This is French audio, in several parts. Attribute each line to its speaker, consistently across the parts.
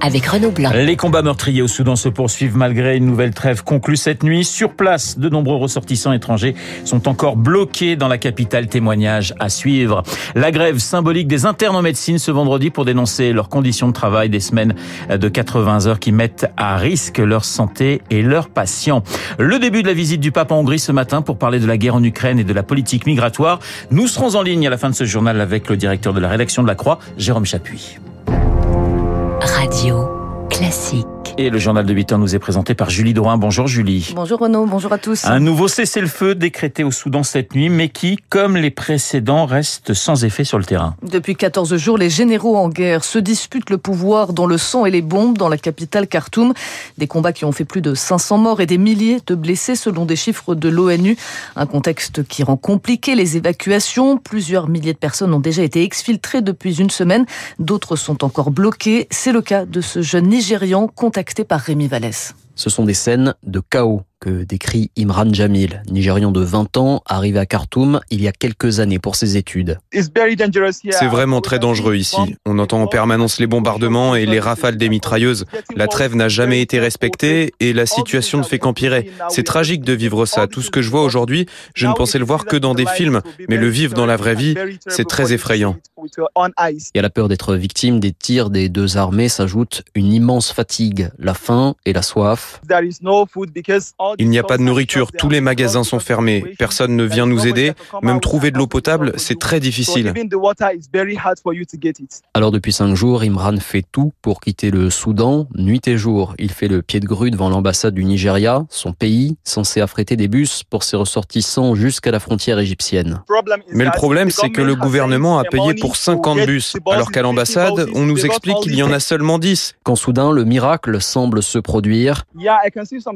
Speaker 1: avec Renaud Blanc.
Speaker 2: Les combats meurtriers au Soudan se poursuivent malgré une nouvelle trêve conclue cette nuit. Sur place, de nombreux ressortissants étrangers sont encore bloqués dans la capitale. Témoignage à suivre. La grève symbolique des internes en médecine ce vendredi pour dénoncer leurs conditions de travail des semaines de 80 heures qui mettent à risque leur santé et leurs patients. Le début de la visite du pape en Hongrie ce matin pour parler de la guerre en Ukraine et de la politique migratoire. Nous serons en ligne à la fin de ce journal avec le directeur de la rédaction de la Croix, Jérôme Chapuis.
Speaker 1: Radio Classique.
Speaker 2: Et le journal de 8 heures nous est présenté par Julie Drouin. Bonjour Julie.
Speaker 3: Bonjour Renaud, bonjour à tous.
Speaker 2: Un nouveau cessez-le-feu décrété au Soudan cette nuit, mais qui, comme les précédents, reste sans effet sur le terrain.
Speaker 3: Depuis 14 jours, les généraux en guerre se disputent le pouvoir dans le sang et les bombes dans la capitale Khartoum. Des combats qui ont fait plus de 500 morts et des milliers de blessés selon des chiffres de l'ONU. Un contexte qui rend compliqué les évacuations. Plusieurs milliers de personnes ont déjà été exfiltrées depuis une semaine. D'autres sont encore bloquées. C'est le cas de ce jeune Nigérian contacté par Rémi Vallès.
Speaker 4: Ce sont des scènes de chaos que décrit Imran Jamil, Nigérian de 20 ans, arrivé à Khartoum il y a quelques années pour ses études.
Speaker 5: C'est vraiment très dangereux ici. On entend en permanence les bombardements et les rafales des mitrailleuses. La trêve n'a jamais été respectée et la situation ne fait qu'empirer. C'est tragique de vivre ça. Tout ce que je vois aujourd'hui, je ne pensais le voir que dans des films, mais le vivre dans la vraie vie, c'est très effrayant.
Speaker 4: Y a la peur d'être victime des tirs des deux armées s'ajoute une immense fatigue, la faim et la soif.
Speaker 5: Il n'y a pas de nourriture, tous les magasins sont fermés, personne ne vient nous aider, même trouver de l'eau potable, c'est très difficile.
Speaker 4: Alors depuis cinq jours, Imran fait tout pour quitter le Soudan, nuit et jour. Il fait le pied de grue devant l'ambassade du Nigeria, son pays, censé affréter des bus pour ses ressortissants jusqu'à la frontière égyptienne.
Speaker 5: Mais le problème, c'est que le gouvernement a payé pour 50 bus, alors qu'à l'ambassade, on nous explique qu'il y en a seulement 10.
Speaker 4: Quand soudain, le miracle semble se produire.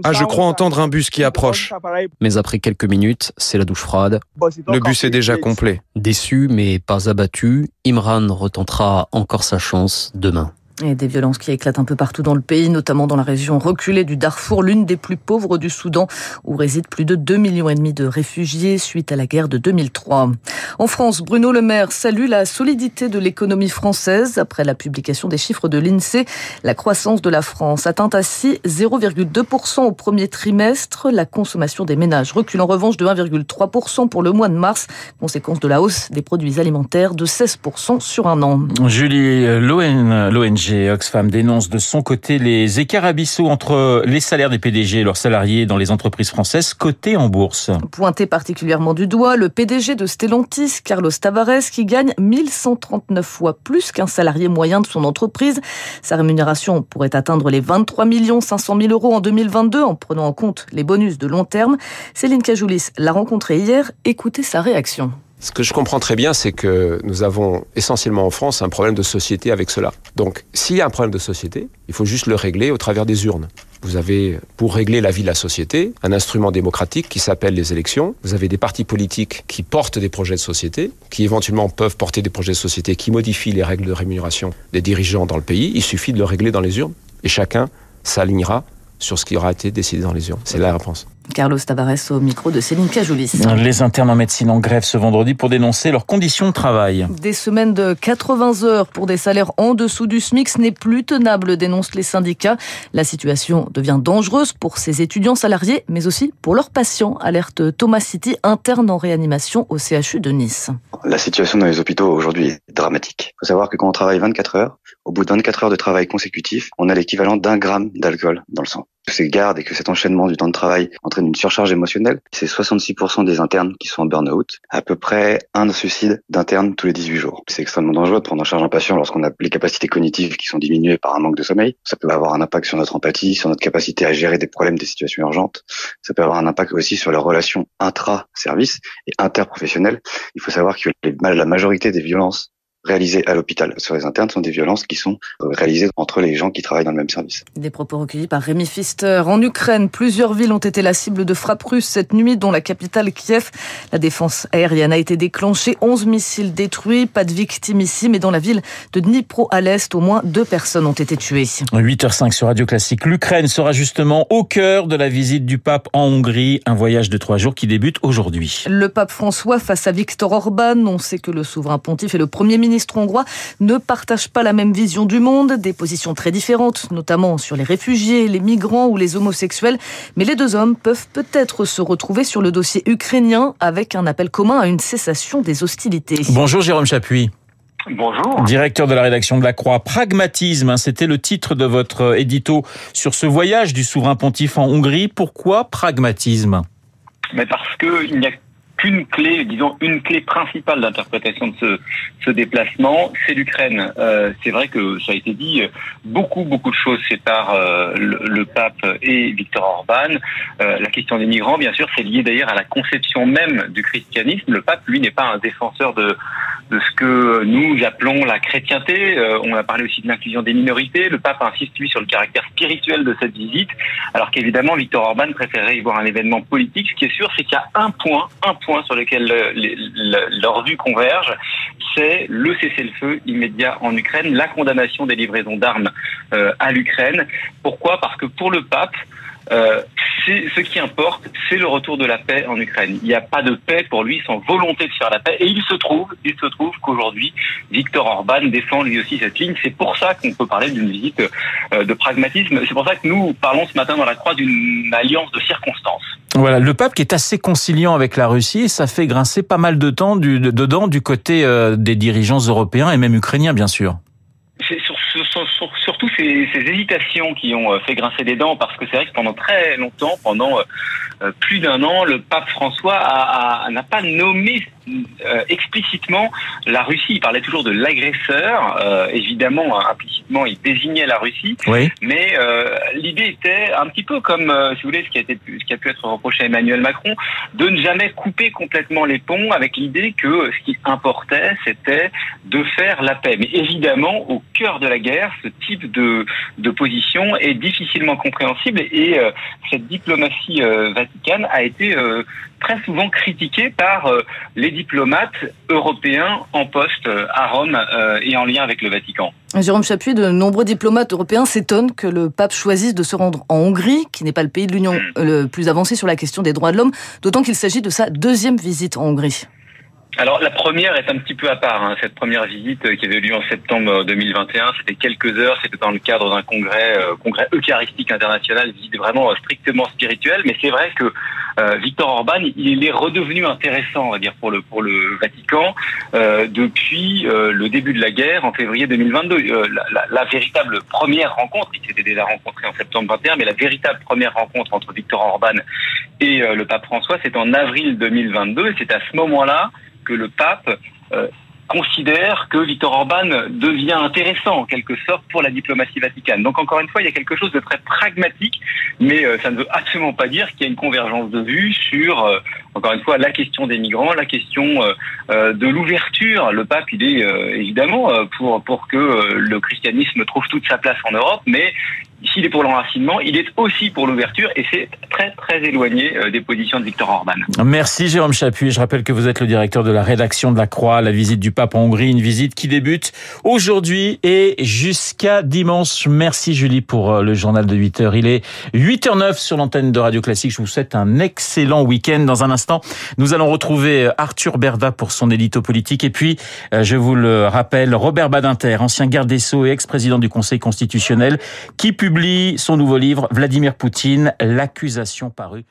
Speaker 5: Ah, je crois entendre un bus qui approche.
Speaker 4: Mais après quelques minutes, c'est la douche froide.
Speaker 5: Le bus est déjà complet.
Speaker 4: Déçu mais pas abattu, Imran retentera encore sa chance demain.
Speaker 3: Et des violences qui éclatent un peu partout dans le pays, notamment dans la région reculée du Darfour, l'une des plus pauvres du Soudan, où résident plus de 2,5 millions et demi de réfugiés suite à la guerre de 2003. En France, Bruno Le Maire salue la solidité de l'économie française. Après la publication des chiffres de l'INSEE, la croissance de la France atteint ainsi 0,2% au premier trimestre. La consommation des ménages recule en revanche de 1,3% pour le mois de mars, conséquence de la hausse des produits alimentaires de 16% sur un an.
Speaker 2: Julie, l'ONG Oxfam dénonce de son côté les écarts abyssaux entre les salaires des PDG et leurs salariés dans les entreprises françaises cotées en bourse.
Speaker 3: Pointé particulièrement du doigt, le PDG de Stellantis, Carlos Tavares, qui gagne 1139 fois plus qu'un salarié moyen de son entreprise. Sa rémunération pourrait atteindre les 23 500 000 euros en 2022 en prenant en compte les bonus de long terme. Céline Cajoulis l'a rencontré hier. Écoutez sa réaction.
Speaker 6: Ce que je comprends très bien, c'est que nous avons essentiellement en France un problème de société avec cela. Donc, s'il y a un problème de société, il faut juste le régler au travers des urnes. Vous avez, pour régler la vie de la société, un instrument démocratique qui s'appelle les élections. Vous avez des partis politiques qui portent des projets de société, qui éventuellement peuvent porter des projets de société qui modifient les règles de rémunération des dirigeants dans le pays. Il suffit de le régler dans les urnes et chacun s'alignera sur ce qui aura été décidé dans les urnes. C'est la réponse.
Speaker 3: Carlos Tavares au micro de Céline Cajoulis.
Speaker 2: Les internes en médecine en grève ce vendredi pour dénoncer leurs conditions de travail.
Speaker 3: Des semaines de 80 heures pour des salaires en dessous du SMIC, ce n'est plus tenable, dénoncent les syndicats. La situation devient dangereuse pour ces étudiants salariés, mais aussi pour leurs patients, alerte Thomas City, interne en réanimation au CHU de Nice.
Speaker 7: La situation dans les hôpitaux aujourd'hui est dramatique. Il faut savoir que quand on travaille 24 heures, au bout de 24 heures de travail consécutif, on a l'équivalent d'un gramme d'alcool dans le sang ces gardes et que cet enchaînement du temps de travail entraîne une surcharge émotionnelle, c'est 66% des internes qui sont en burn-out, à peu près un suicide d'interne tous les 18 jours. C'est extrêmement dangereux de prendre en charge un patient lorsqu'on a les capacités cognitives qui sont diminuées par un manque de sommeil. Ça peut avoir un impact sur notre empathie, sur notre capacité à gérer des problèmes, des situations urgentes. Ça peut avoir un impact aussi sur les relations intra-service et interprofessionnelles. Il faut savoir que la majorité des violences réalisées à l'hôpital sur les internes sont des violences qui sont réalisées entre les gens qui travaillent dans le même service.
Speaker 3: Des propos recueillis par Rémi Pfister. En Ukraine, plusieurs villes ont été la cible de frappes russes cette nuit, dont la capitale Kiev. La défense aérienne a été déclenchée, 11 missiles détruits, pas de victimes ici, mais dans la ville de Dnipro à l'est, au moins deux personnes ont été tuées.
Speaker 2: 8h05 sur Radio Classique. L'Ukraine sera justement au cœur de la visite du pape en Hongrie, un voyage de trois jours qui débute aujourd'hui.
Speaker 3: Le pape François face à Viktor Orban. On sait que le souverain pontife et le premier ministre hongrois ne partagent pas la même vision du monde, des positions très différentes, notamment sur les réfugiés, les migrants ou les homosexuels. Mais les deux hommes peuvent peut-être se retrouver sur le dossier ukrainien avec un appel commun à une cessation des hostilités.
Speaker 2: Bonjour Jérôme Chapuis.
Speaker 8: Bonjour.
Speaker 2: Directeur de la rédaction de la Croix. Pragmatisme, hein, c'était le titre de votre édito sur ce voyage du souverain pontife en Hongrie. Pourquoi pragmatisme?
Speaker 8: Mais parce qu'il n'y a qu'une clé, disons une clé principale d'interprétation de ce, ce déplacement, c'est l'Ukraine. Euh, c'est vrai que ça a été dit, beaucoup beaucoup de choses séparent euh, le, pape et Viktor Orban. Euh, la question des migrants, bien sûr, c'est lié d'ailleurs à la conception même du christianisme. Le pape, lui, n'est pas un défenseur de de ce que nous appelons la chrétienté. Euh, on a parlé aussi de l'inclusion des minorités. Le pape insiste lui sur le caractère spirituel de cette visite, alors qu'évidemment Viktor Orban préférerait y voir un événement politique. Ce qui est sûr, c'est qu'il y a un point, un point sur lequel leurs vues convergent, c'est le cessez-le-feu immédiat en Ukraine, la condamnation des livraisons d'armes euh, à l'Ukraine. Pourquoi? Parce que pour le pape, euh, ce qui importe, c'est le retour de la paix en Ukraine. Il n'y a pas de paix pour lui sans volonté de faire la paix. Et il se trouve, il se trouve qu'aujourd'hui, Viktor Orban défend lui aussi cette ligne. C'est pour ça qu'on peut parler d'une visite euh, de pragmatisme. C'est pour ça que nous parlons ce matin dans la Croix d'une alliance de circonstances.
Speaker 2: Voilà, le pape qui est assez conciliant avec la Russie, ça fait grincer pas mal de temps du, dedans du côté euh, des dirigeants européens et même ukrainiens, bien sûr.
Speaker 8: Surtout ces, hésitations qui ont euh, fait grincer des dents, parce que c'est vrai que pendant très longtemps, pendant euh, plus d'un an, le pape François n'a pas nommé explicitement la Russie. Il parlait toujours de l'agresseur. évidemment, implicitement, il désignait la Russie.
Speaker 2: Oui.
Speaker 8: Mais l'idée était un petit peu comme, si vous voulez, ce qui, a été, ce qui a pu être reproché à Emmanuel Macron, de ne jamais couper complètement les ponts avec l'idée que ce qui importait, c'était de faire la paix. Mais évidemment, au cœur de la guerre, ce type de, de position est difficilement compréhensible et euh, cette diplomatie euh, vaticane a été euh, très souvent critiquée par les diplomates européens en poste à Rome et en lien avec le Vatican.
Speaker 3: Jérôme Chapuis, de nombreux diplomates européens s'étonnent que le pape choisisse de se rendre en Hongrie, qui n'est pas le pays de l'Union hmm. le plus avancé sur la question des droits de l'homme, d'autant qu'il s'agit de sa deuxième visite en Hongrie.
Speaker 8: Alors la première est un petit peu à part. Hein. Cette première visite qui avait eu lieu en septembre 2021, c'était quelques heures, c'était dans le cadre d'un congrès, euh, congrès eucharistique international, visite vraiment euh, strictement spirituelle. Mais c'est vrai que euh, Victor Orban, il est redevenu intéressant, on va dire, pour le Vatican euh, depuis euh, le début de la guerre en février 2022. La, véritable première rencontre, il s'était déjà rencontré en septembre 21, mais la véritable première rencontre entre Victor Orban et le pape François, c'est en avril 2022. Et c'est à ce moment-là que le pape considère que Viktor Orban devient intéressant en quelque sorte pour la diplomatie vaticane. Donc encore une fois, il y a quelque chose de très pragmatique, mais euh, ça ne veut absolument pas dire qu'il y a une convergence de vues sur, euh, encore une fois, la question des migrants, la question de l'ouverture. Le pape, il est évidemment pour, pour que le christianisme trouve toute sa place en Europe, mais s'il est pour l'enracinement, il est aussi pour l'ouverture et c'est très très éloigné euh, des positions de Victor Orban.
Speaker 2: Merci Jérôme Chapuis. Je rappelle que vous êtes le directeur de la rédaction de la Croix, la visite du pape en Hongrie, une visite qui débute aujourd'hui et jusqu'à dimanche. Merci Julie pour euh, le journal de 8 heures. Il est 8h09 sur l'antenne de Radio Classique. Je vous souhaite un excellent week-end. Dans un instant, nous allons retrouver euh, Arthur Berda pour son édito politique et puis, je vous le rappelle, Robert Badinter, ancien garde des Sceaux et ex-président du Conseil constitutionnel, qui publie publie son nouveau livre, Vladimir Poutine, l'accusation parue